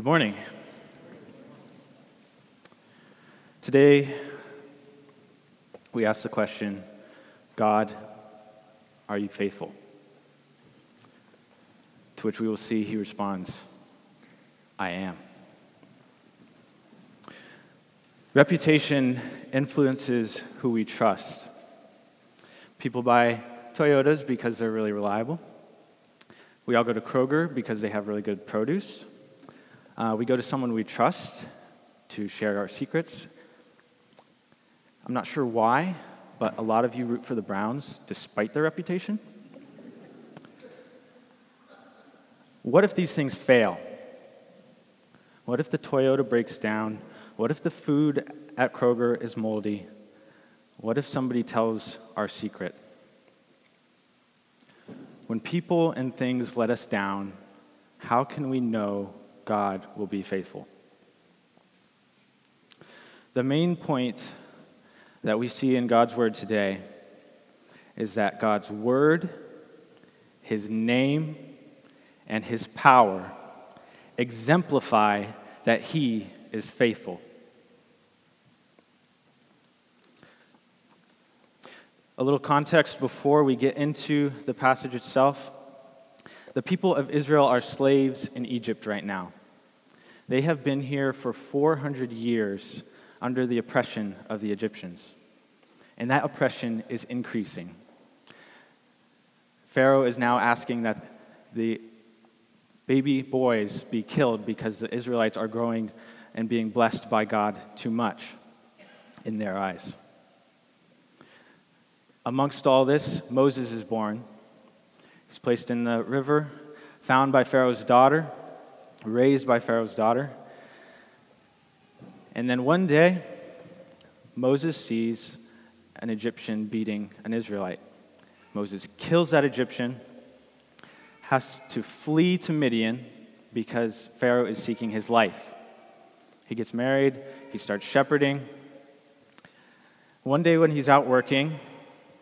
Good morning. Today, we ask the question God, are you faithful? To which we will see he responds, I am. Reputation influences who we trust. People buy Toyotas because they're really reliable. We all go to Kroger because they have really good produce. Uh, we go to someone we trust to share our secrets. I'm not sure why, but a lot of you root for the Browns despite their reputation. What if these things fail? What if the Toyota breaks down? What if the food at Kroger is moldy? What if somebody tells our secret? When people and things let us down, how can we know God will be faithful? The main point that we see in God's word today is that God's word, his name, and his power exemplify that he is faithful. A little context before we get into the passage itself. The people of Israel are slaves in Egypt right now. They have been here for 400 years under the oppression of the Egyptians. And that oppression is increasing. Pharaoh is now asking that the baby boys be killed because the Israelites are growing and being blessed by God too much in their eyes. Amongst all this, Moses is born. He's placed in the river, found by Pharaoh's daughter, raised by Pharaoh's daughter. And then one day, Moses sees an Egyptian beating an Israelite. Moses kills that Egyptian, has to flee to Midian because Pharaoh is seeking his life. He gets married, he starts shepherding. One day, when he's out working,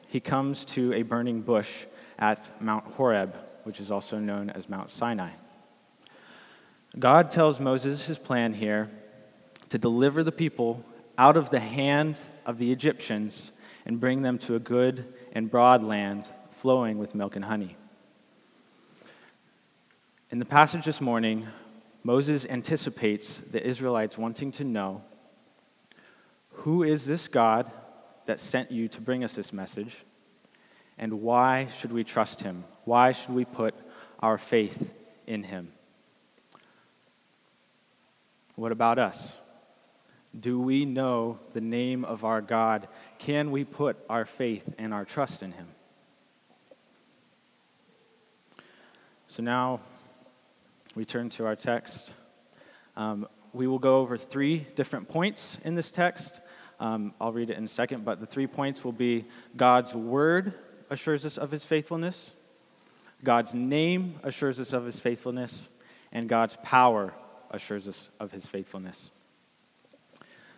he comes to a burning bush at Mount Horeb, which is also known as Mount Sinai. God tells Moses his plan here to deliver the people out of the hand of the Egyptians and bring them to a good and broad land flowing with milk and honey. In the passage this morning, Moses anticipates the Israelites wanting to know who is this God that sent you to bring us this message? And why should we trust him? Why should we put our faith in him? What about us? Do we know the name of our God? Can we put our faith and our trust in him? So now we turn to our text. Um, we will go over three different points in this text. Um, I'll read it in a second, but the three points will be God's word assures us of his faithfulness, God's name assures us of his faithfulness, and God's power assures us of his faithfulness.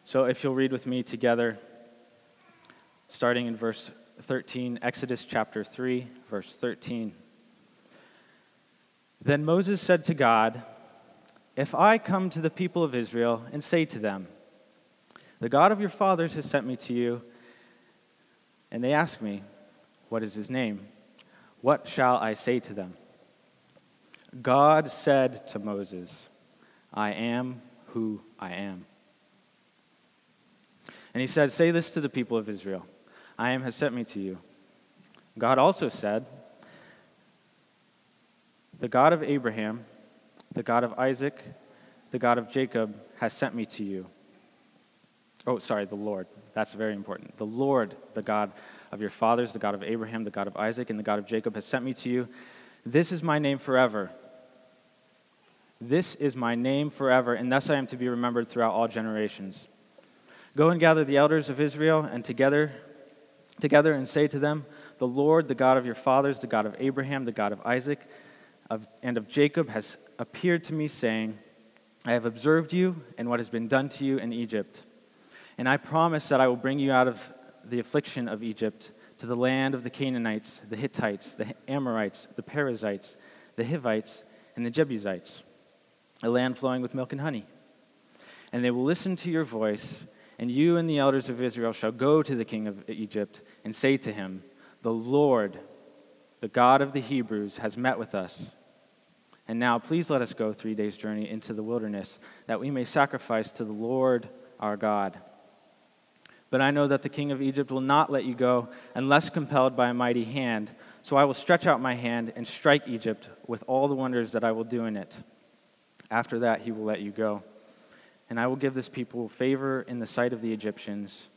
So if you'll read with me together, starting in verse 13, Exodus chapter 3, verse 13. Then Moses said to God, If I come to the people of Israel and say to them, The God of your fathers has sent me to you, and they ask me, What is his name? What shall I say to them? God said to Moses, I am who I am. And he said, Say this to the people of Israel I am has sent me to you. God also said, The God of Abraham, the God of Isaac, the God of Jacob has sent me to you. Oh, sorry, the Lord. That's very important. The Lord, the God of your fathers, the God of Abraham, the God of Isaac, and the God of Jacob has sent me to you. This is my name forever. This is my name forever, and thus I am to be remembered throughout all generations. Go and gather the elders of Israel and together together and say to them, The Lord, the God of your fathers, the God of Abraham, the God of Isaac, of, and of Jacob, has appeared to me, saying, I have observed you and what has been done to you in Egypt. And I promise that I will bring you out of the affliction of Egypt to the land of the Canaanites, the Hittites, the Amorites, the Perizzites, the Hivites, and the Jebusites. A land flowing with milk and honey. And they will listen to your voice, and you and the elders of Israel shall go to the king of Egypt and say to him, The Lord, the God of the Hebrews, has met with us. And now please let us go three days' journey into the wilderness, that we may sacrifice to the Lord our God. But I know that the king of Egypt will not let you go unless compelled by a mighty hand. So I will stretch out my hand and strike Egypt with all the wonders that I will do in it. After that, he will let you go. And I will give this people favor in the sight of the Egyptians.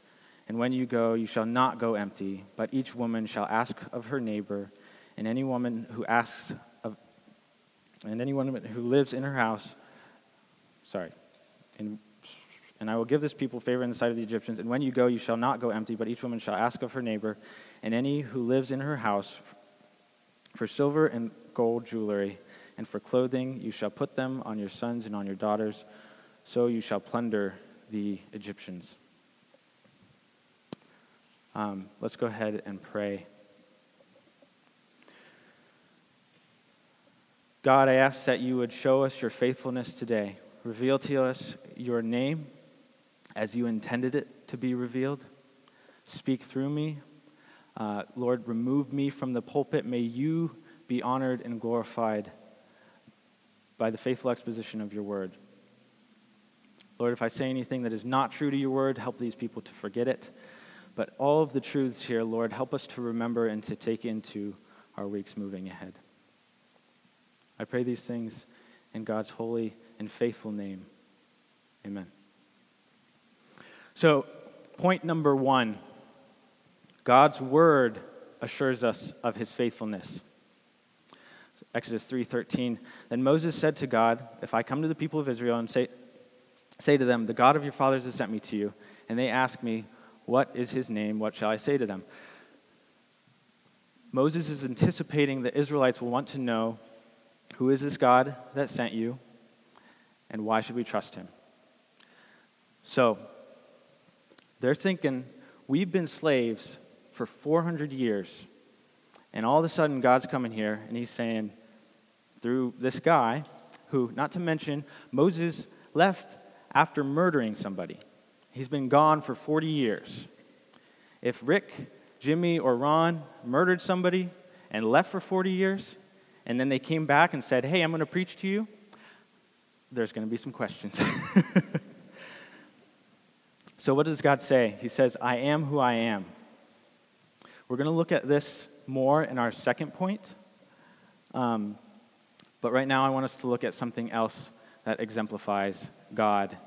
And when you go, you shall not go empty, but each woman shall ask of her neighbor, and any woman who asks of, and any woman who lives in her house, sorry, and, and I will give this people favor in the sight of the Egyptians. And when you go, you shall not go empty, but each woman shall ask of her neighbor, and any who lives in her house for silver and gold jewelry and for clothing you shall put them on your sons and on your daughters, so you shall plunder the Egyptians. Um, let's go ahead and pray. God, I ask that you would show us your faithfulness today. Reveal to us your name as you intended it to be revealed. Speak through me. Uh, Lord, remove me from the pulpit. May you be honored and glorified by the faithful exposition of your word. Lord, if I say anything that is not true to your word, help these people to forget it. But all of the truths here, Lord, help us to remember and to take into our weeks moving ahead. I pray these things in God's holy and faithful name. Amen. So, point number one God's word assures us of his faithfulness. Exodus 3:13. Then Moses said to God, "If I come to the people of Israel and say say to them, the God of your fathers has sent me to you, and they ask me, what is his name? What shall I say to them?" Moses is anticipating the Israelites will want to know who is this God that sent you and why should we trust him? So, they're thinking, we've been slaves for 400 years. And all of a sudden, God's coming here and he's saying, through this guy, who, not to mention, Moses left after murdering somebody. He's been gone for 40 years. If Rick, Jimmy, or Ron murdered somebody and left for 40 years, and then they came back and said, Hey, I'm going to preach to you, there's going to be some questions. so, what does God say? He says, I am who I am. We're going to look at this more in our second point. Um, but right now, I want us to look at something else that exemplifies God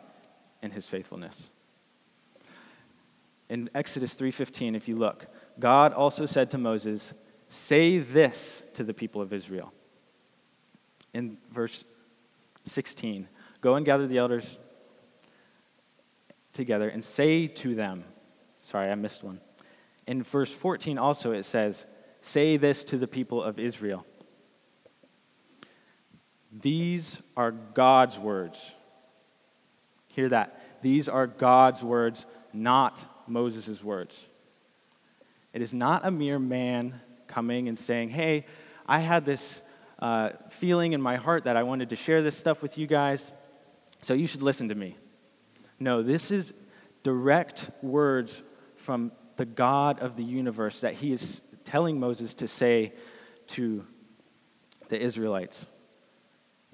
and his faithfulness. In Exodus 3:15, if you look, God also said to Moses, "Say this to the people of Israel." In verse 16, go and gather the elders together and say to them, sorry, I missed one. In verse 14 also it says, Say this to the people of Israel. These are God's words. Hear that. These are God's words, not Moses' words. It is not a mere man coming and saying, Hey, I had this uh, feeling in my heart that I wanted to share this stuff with you guys, so you should listen to me. No, this is direct words from the God of the universe that he is telling Moses to say to the Israelites.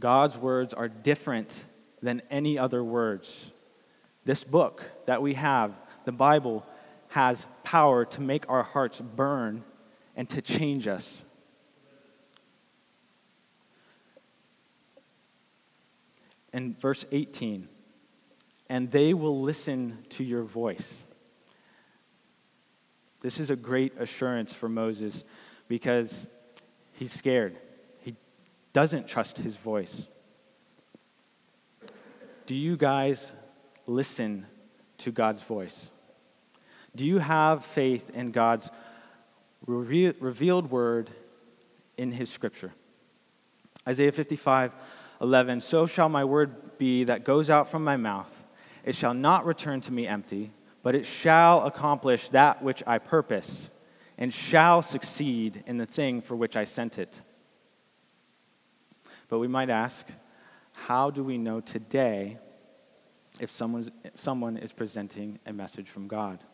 God's words are different than any other words. This book that we have, the Bible, has power to make our hearts burn and to change us. In verse 18, and they will listen to your voice. This is a great assurance for Moses because he's scared. Doesn't trust his voice. Do you guys listen to God's voice? Do you have faith in God's revealed word in his scripture? Isaiah 55 11 So shall my word be that goes out from my mouth. It shall not return to me empty but it shall accomplish that which I purpose, and shall succeed in the thing for which I sent it. But we might ask, how do we know today if if someone is presenting a message from God?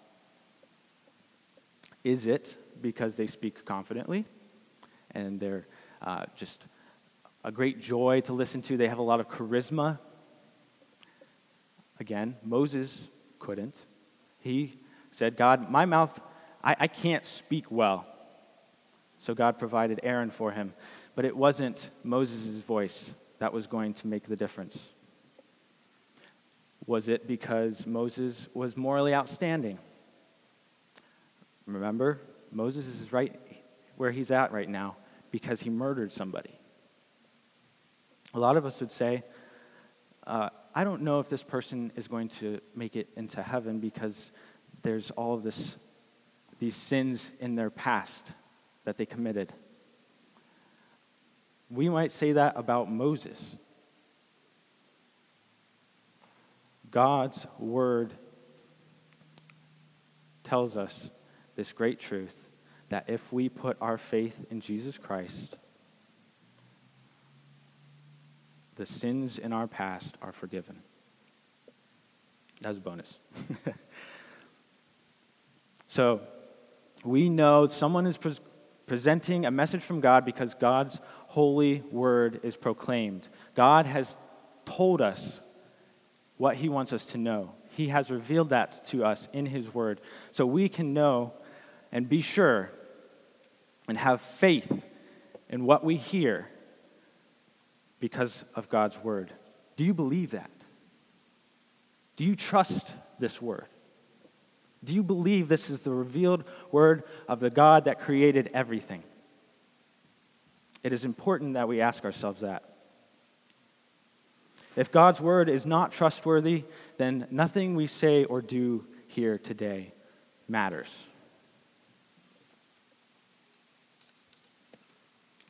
Is it because they speak confidently and they're uh, just a great joy to listen to? They have a lot of charisma. Again, Moses couldn't. He said, God, my mouth, I, I can't speak well. So God provided Aaron for him. But it wasn't Moses' voice that was going to make the difference. Was it because Moses was morally outstanding? Remember, Moses is right where he's at right now because he murdered somebody. A lot of us would say, uh, I don't know if this person is going to make it into heaven because there's all of this, these sins in their past that they committed. We might say that about Moses. God's word tells us this great truth that if we put our faith in Jesus Christ, the sins in our past are forgiven. That's a bonus. so, we know someone is pre- presenting a message from God because God's holy word is proclaimed. God has told us what he wants us to know. He has revealed that to us in his word. So we can know and be sure and have faith in what we hear because of God's word. Do you believe that? Do you trust this word? Do you believe this is the revealed word of the God that created everything? It is important that we ask ourselves that. If God's word is not trustworthy, then nothing we say or do here today matters.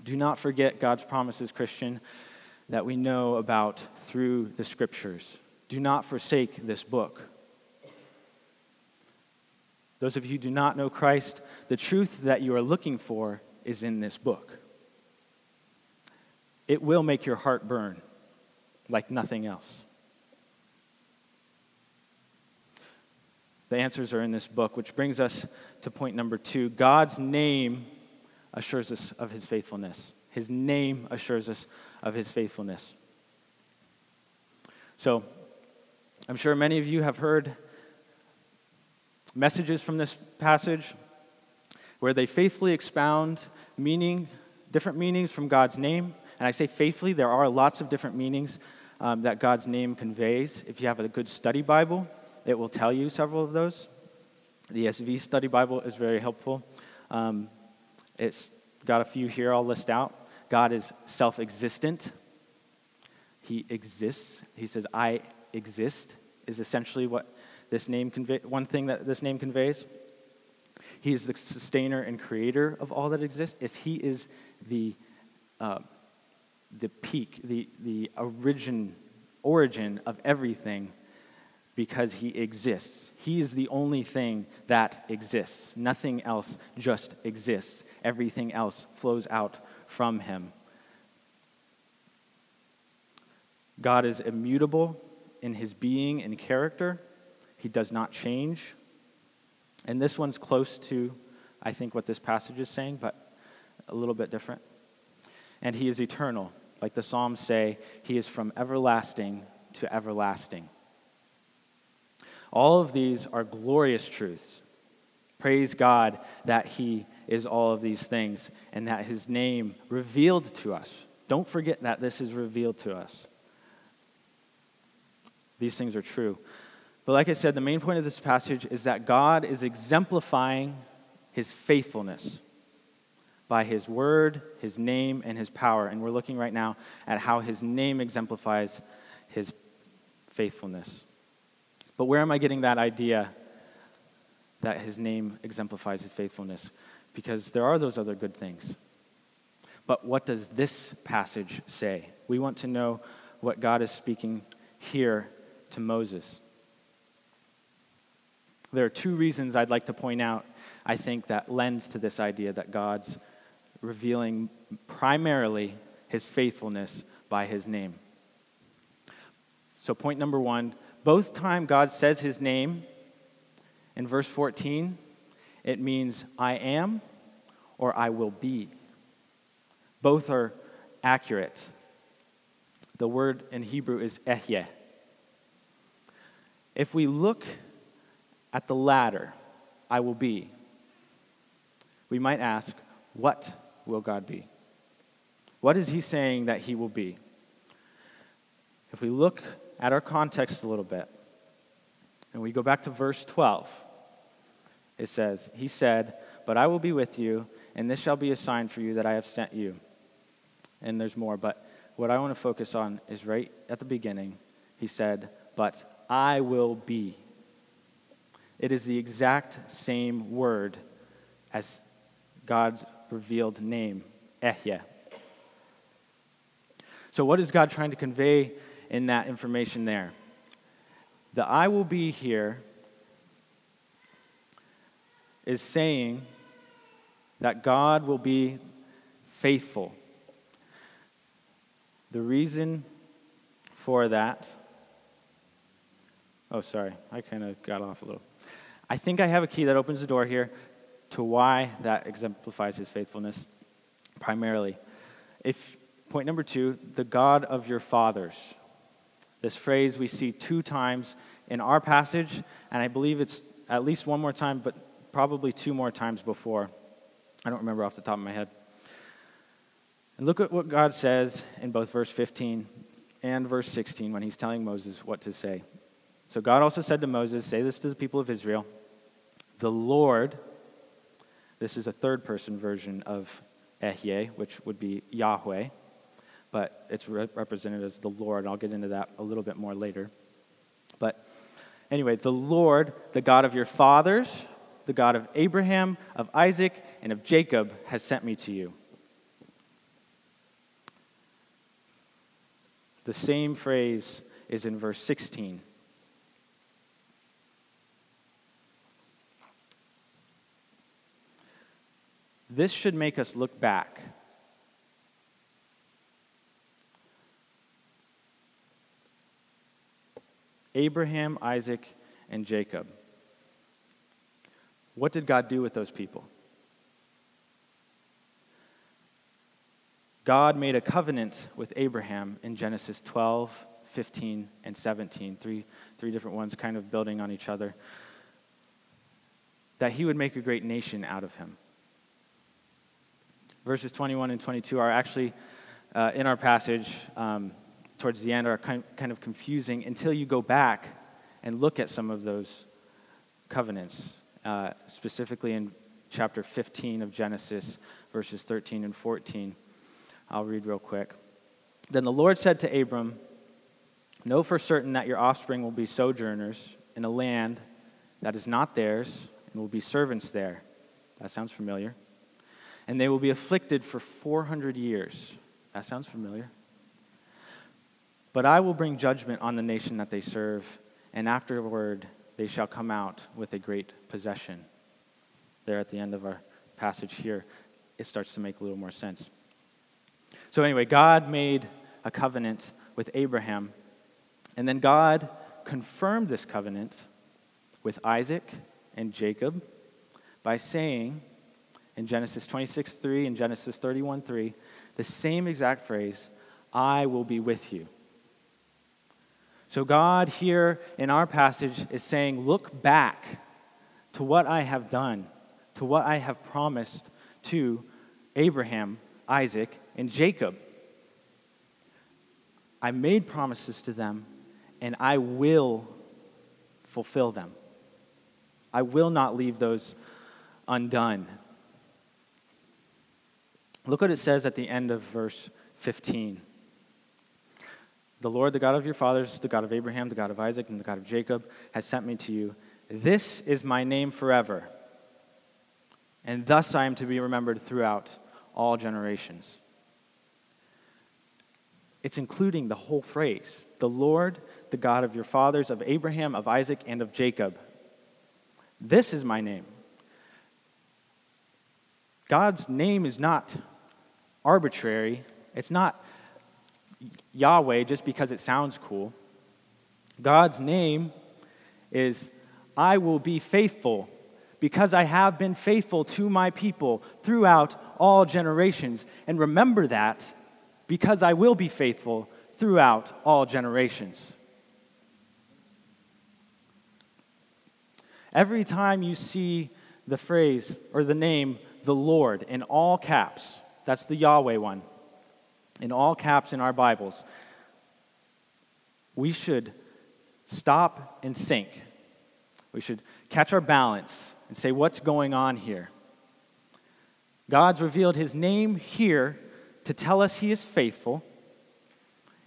Do not forget God's promises, Christian, that we know about through the scriptures. Do not forsake this book. Those of you who do not know Christ, the truth that you are looking for is in this book. It will make your heart burn like nothing else. The answers are in this book, which brings us to point number two God's name assures us of his faithfulness. His name assures us of his faithfulness. So, I'm sure many of you have heard messages from this passage where they faithfully expound meaning, different meanings from God's name. And I say faithfully, there are lots of different meanings um, that God's name conveys. If you have a good study Bible, it will tell you several of those. The ESV study Bible is very helpful. Um, it's got a few here I'll list out. God is self existent, He exists. He says, I exist, is essentially what this name convey, one thing that this name conveys. He is the sustainer and creator of all that exists. If He is the uh, the peak, the, the origin, origin of everything because he exists. He is the only thing that exists. Nothing else just exists. Everything else flows out from him. God is immutable in his being and character. He does not change. And this one's close to, I think, what this passage is saying, but a little bit different and he is eternal. Like the Psalms say, he is from everlasting to everlasting. All of these are glorious truths. Praise God that he is all of these things and that his name revealed to us. Don't forget that this is revealed to us. These things are true. But like I said, the main point of this passage is that God is exemplifying his faithfulness by his word, his name, and his power. And we're looking right now at how his name exemplifies his faithfulness. But where am I getting that idea that his name exemplifies his faithfulness? Because there are those other good things. But what does this passage say? We want to know what God is speaking here to Moses. There are two reasons I'd like to point out, I think, that lends to this idea that God's revealing primarily his faithfulness by his name. So, point number one both time God says his name in verse 14, it means I am or I will be. Both are accurate. The word in Hebrew is ehyeh. If we look at the latter, I will be, we might ask, what will God be? What is he saying that he will be? If we look at our context a little bit, and we go back to verse 12, it says, He said, But I will be with you, and this shall be a sign for you that I have sent you. And there's more, but what I want to focus on is right at the beginning. He said, But I will be. It is the exact same word as God's revealed name, Ehyeh. So, what is God trying to convey in that information there? The I will be here is saying that God will be faithful. The reason for that, oh, sorry, I kind of got off a little. I think I have a key that opens the door here to why that exemplifies his faithfulness primarily. If point number 2, the God of your fathers. This phrase we see two times in our passage, and I believe it's at least one more time, but probably two more times before. I don't remember off the top of my head. And look at what God says in both verse 15 and verse 16 when he's telling Moses what to say. So God also said to Moses, Say this to the people of Israel The Lord, this is a third person version of Ehyeh, which would be Yahweh, but it's re- represented as the Lord. I'll get into that a little bit more later. But anyway, the Lord, the God of your fathers, the God of Abraham, of Isaac, and of Jacob, has sent me to you. The same phrase is in verse 16. This should make us look back. Abraham, Isaac, and Jacob. What did God do with those people? God made a covenant with Abraham in Genesis 12, 15, and 17, three, three different ones kind of building on each other, that he would make a great nation out of him. Verses 21 and 22 are actually uh, in our passage um, towards the end are kind, of confusing until you go back and look at some of those covenants, uh, specifically in chapter 15 of Genesis, verses 13 and 14. I'll read real quick. Then the Lord said to Abram, Know for certain that your offspring will be sojourners in a land that is not theirs and will be servants there. That sounds familiar. And they will be afflicted for 400 years. That sounds familiar. But I will bring judgment on the nation that they serve, and afterward they shall come out with a great possession. There at the end of our passage here, it starts to make a little more sense. So, anyway, God made a covenant with Abraham, and then God confirmed this covenant with Isaac and Jacob by saying in Genesis 26 3 and Genesis 31 3 the same exact phrase, I will be with you. So, God here in our passage is saying, Look back to what I have done, to what I have promised to Abraham, Isaac, and Jacob. I made promises to them, and I will fulfill them. I will not leave those undone. Look what it says at the end of verse 15. The Lord, the God of your fathers, the God of Abraham, the God of Isaac, and the God of Jacob, has sent me to you. This is my name forever, and thus I am to be remembered throughout all generations. It's including the whole phrase the Lord, the God of your fathers, of Abraham, of Isaac, and of Jacob. This is my name. God's name is not arbitrary, it's not Yahweh just because it sounds cool. God's name is I will be faithful because I have been faithful to my people throughout all generations. And remember that because I will be faithful throughout all generations. Every time you see the phrase or the name the Lord in all caps, that's the Yahweh one, in all caps in our Bibles, we should stop and think. We should catch our balance and say, what's going on here? God's revealed his name here to tell us he is faithful,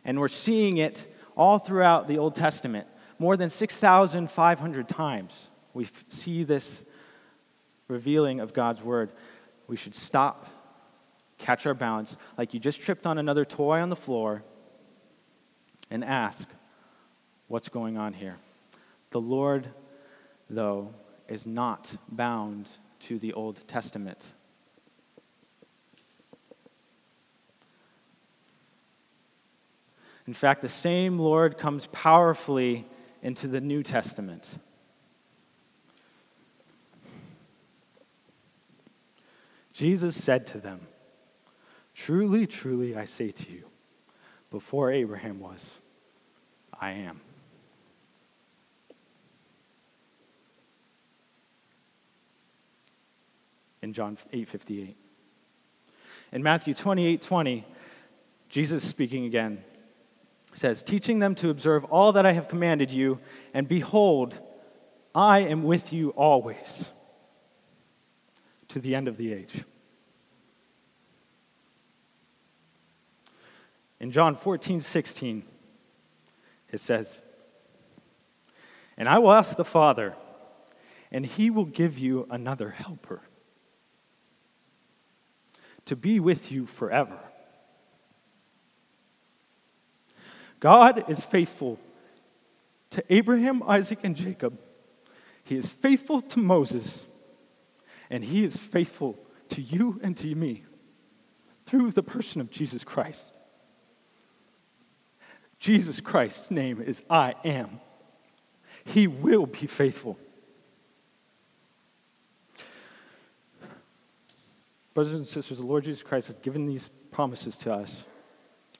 and we're seeing it all throughout the Old Testament, more than 6,500 times. We see this revealing of God's word. We should stop, catch our balance, like you just tripped on another toy on the floor, and ask, What's going on here? The Lord, though, is not bound to the Old Testament. In fact, the same Lord comes powerfully into the New Testament. Jesus said to them, Truly, truly, I say to you, before Abraham was, I am. in John 8:58. In Matthew 28:20, 20, Jesus speaking again says, "Teaching them to observe all that I have commanded you, and behold, I am with you always to the end of the age." In John 14, 16, it says, And I will ask the Father, and he will give you another helper to be with you forever. God is faithful to Abraham, Isaac, and Jacob. He is faithful to Moses, and he is faithful to you and to me through the person of Jesus Christ. Jesus Christ's name is I am. He will be faithful. Brothers and sisters, the Lord Jesus Christ has given these promises to us.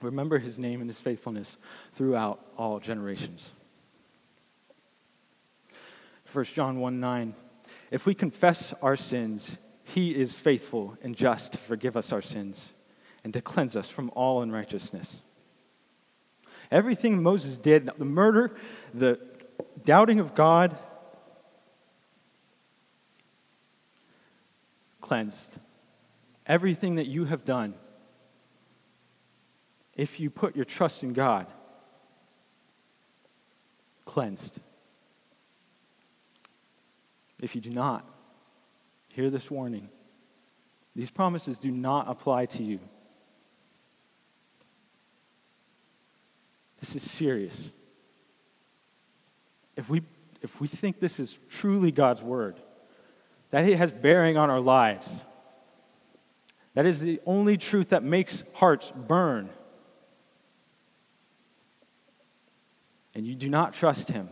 Remember his name and his faithfulness throughout all generations. 1 John 1 9. If we confess our sins, he is faithful and just to forgive us our sins and to cleanse us from all unrighteousness. Everything Moses did, the murder, the doubting of God, cleansed everything that you have done, if you put your trust in God, cleansed. If you do not, hear this warning. These promises do not apply to you. This is serious. If we, if we think this is truly God's word, that it has bearing on our lives, that is the only truth that makes hearts burn. And you do not trust him.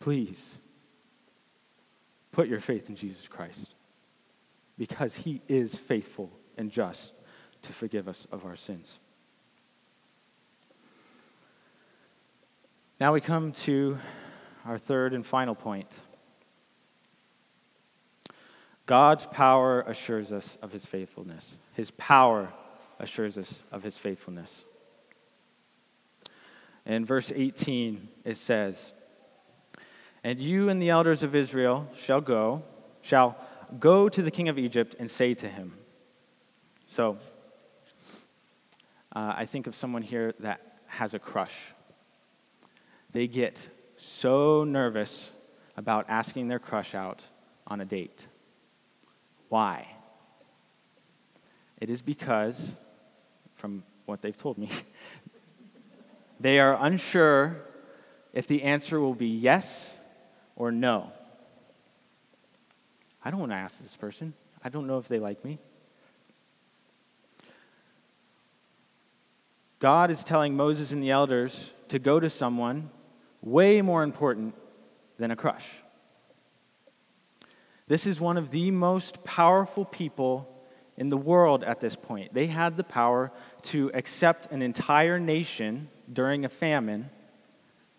Please put your faith in Jesus Christ because he is faithful and just to forgive us of our sins. Now we come to our third and final point. God's power assures us of his faithfulness. His power assures us of his faithfulness. In verse 18, it says, And you and the elders of Israel shall go, shall go to the king of Egypt and say to him. So, uh, I think of someone here that has a crush. They get so nervous about asking their crush out on a date. Why? It is because, from what they've told me, they are unsure if the answer will be yes or no. I don't want to ask this person. I don't know if they like me. God is telling Moses and the elders to go to someone way more important than a crush. This is one of the most powerful people in the world at this point. They had the power to accept an entire nation during a famine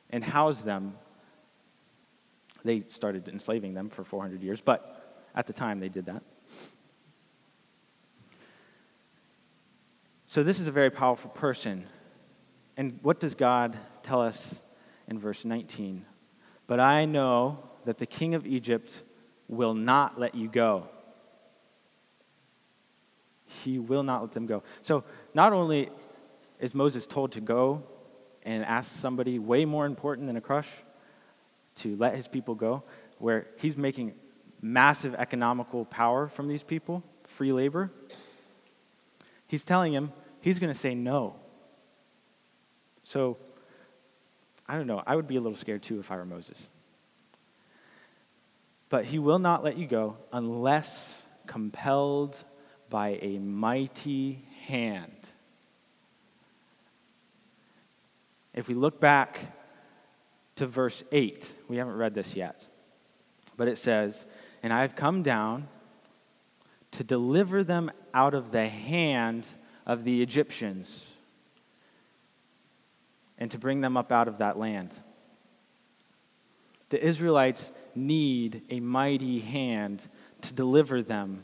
and house them. They started enslaving them for 400 years, but at the time they did that. So, this is a very powerful person. And what does God tell us in verse 19? But I know that the king of Egypt will not let you go. He will not let them go. So, not only is Moses told to go and ask somebody way more important than a crush to let his people go, where he's making massive economical power from these people, free labor, he's telling him he's going to say no. So, I don't know. I would be a little scared too if I were Moses. But he will not let you go unless compelled by a mighty hand. If we look back to verse 8, we haven't read this yet, but it says, And I have come down to deliver them out of the hand of the Egyptians and to bring them up out of that land. The Israelites need a mighty hand to deliver them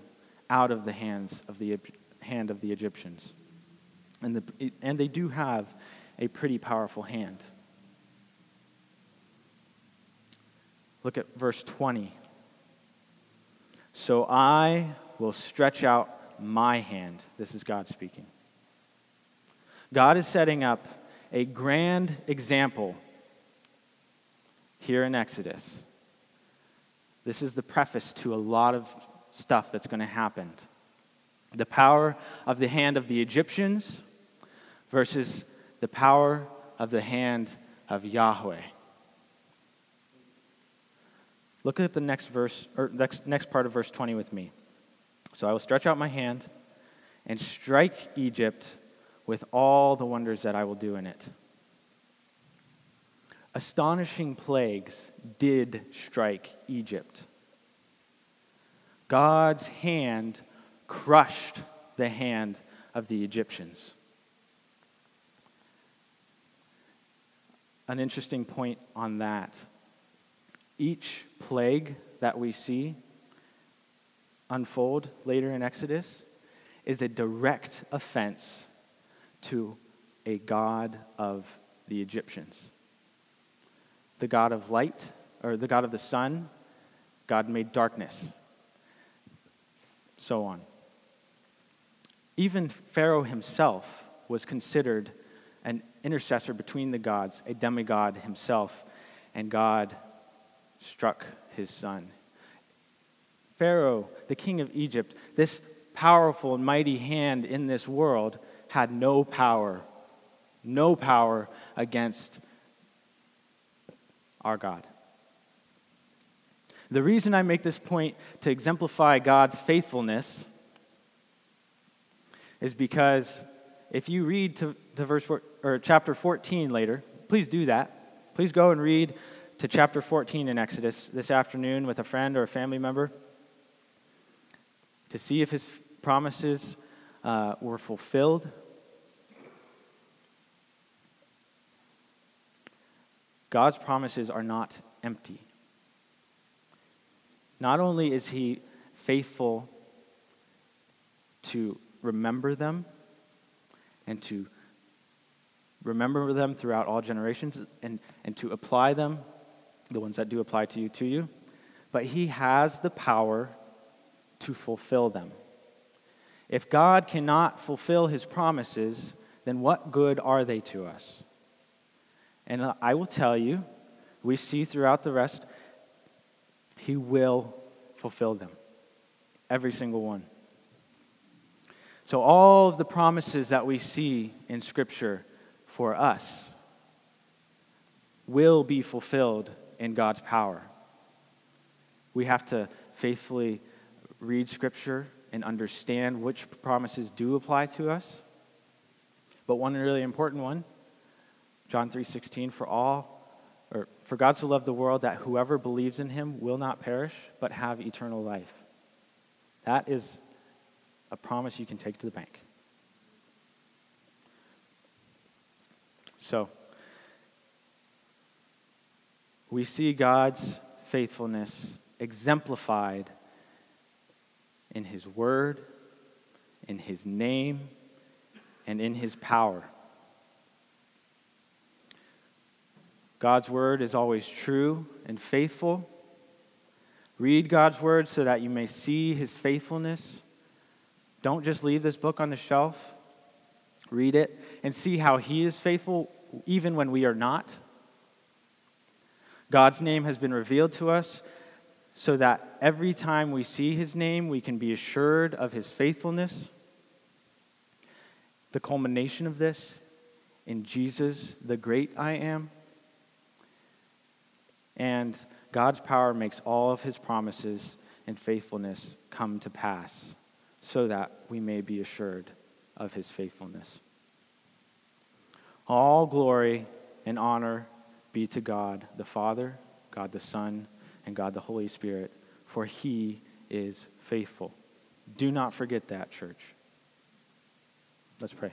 out of the hands of the hand of the Egyptians. And, the, and they do have a pretty powerful hand. Look at verse 20. So I will stretch out my hand. This is God speaking. God is setting up a grand example here in Exodus. This is the preface to a lot of stuff that's going to happen. The power of the hand of the Egyptians versus the power of the hand of Yahweh. Look at the next verse or next, next part of verse 20 with me. So I will stretch out my hand and strike Egypt with all the wonders that I will do in it. Astonishing plagues did strike Egypt. God's hand crushed the hand of the Egyptians. An interesting point on that. Each plague that we see unfold later in Exodus is a direct offense to a God of the Egyptians. The God of light, or the God of the sun, God made darkness, so on. Even Pharaoh himself was considered an intercessor between the gods, a demigod himself, and God struck his son. Pharaoh, the king of Egypt, this powerful and mighty hand in this world, had no power, no power against our God. The reason I make this point to exemplify God's faithfulness is because if you read to, to verse four, or chapter 14 later, please do that. Please go and read to chapter 14 in Exodus this afternoon with a friend or a family member to see if his promises uh, were fulfilled God's promises are not empty. Not only is He faithful to remember them and to remember them throughout all generations and, and to apply them, the ones that do apply to you, to you, but He has the power to fulfill them. If God cannot fulfill His promises, then what good are they to us? And I will tell you, we see throughout the rest, he will fulfill them. Every single one. So, all of the promises that we see in Scripture for us will be fulfilled in God's power. We have to faithfully read Scripture and understand which promises do apply to us. But one really important one John 3:16 for all or For God so loved the world that whoever believes in him will not perish, but have eternal life. That is a promise you can take to the bank. So, we see God's faithfulness exemplified in His Word, in His name, and in His power. God's Word is always true and faithful. Read God's Word so that you may see His faithfulness. Don't just leave this book on the shelf. Read it and see how He is faithful even when we are not. God's name has been revealed to us so that every time we see his name, we can be assured of his faithfulness. The culmination of this in Jesus, the great I am. And God's power makes all of his promises and faithfulness come to pass so that we may be assured of his faithfulness. All glory and honor be to God the Father, God the Son, and God the Holy Spirit, for he is faithful. Do not forget that, church. Let's pray.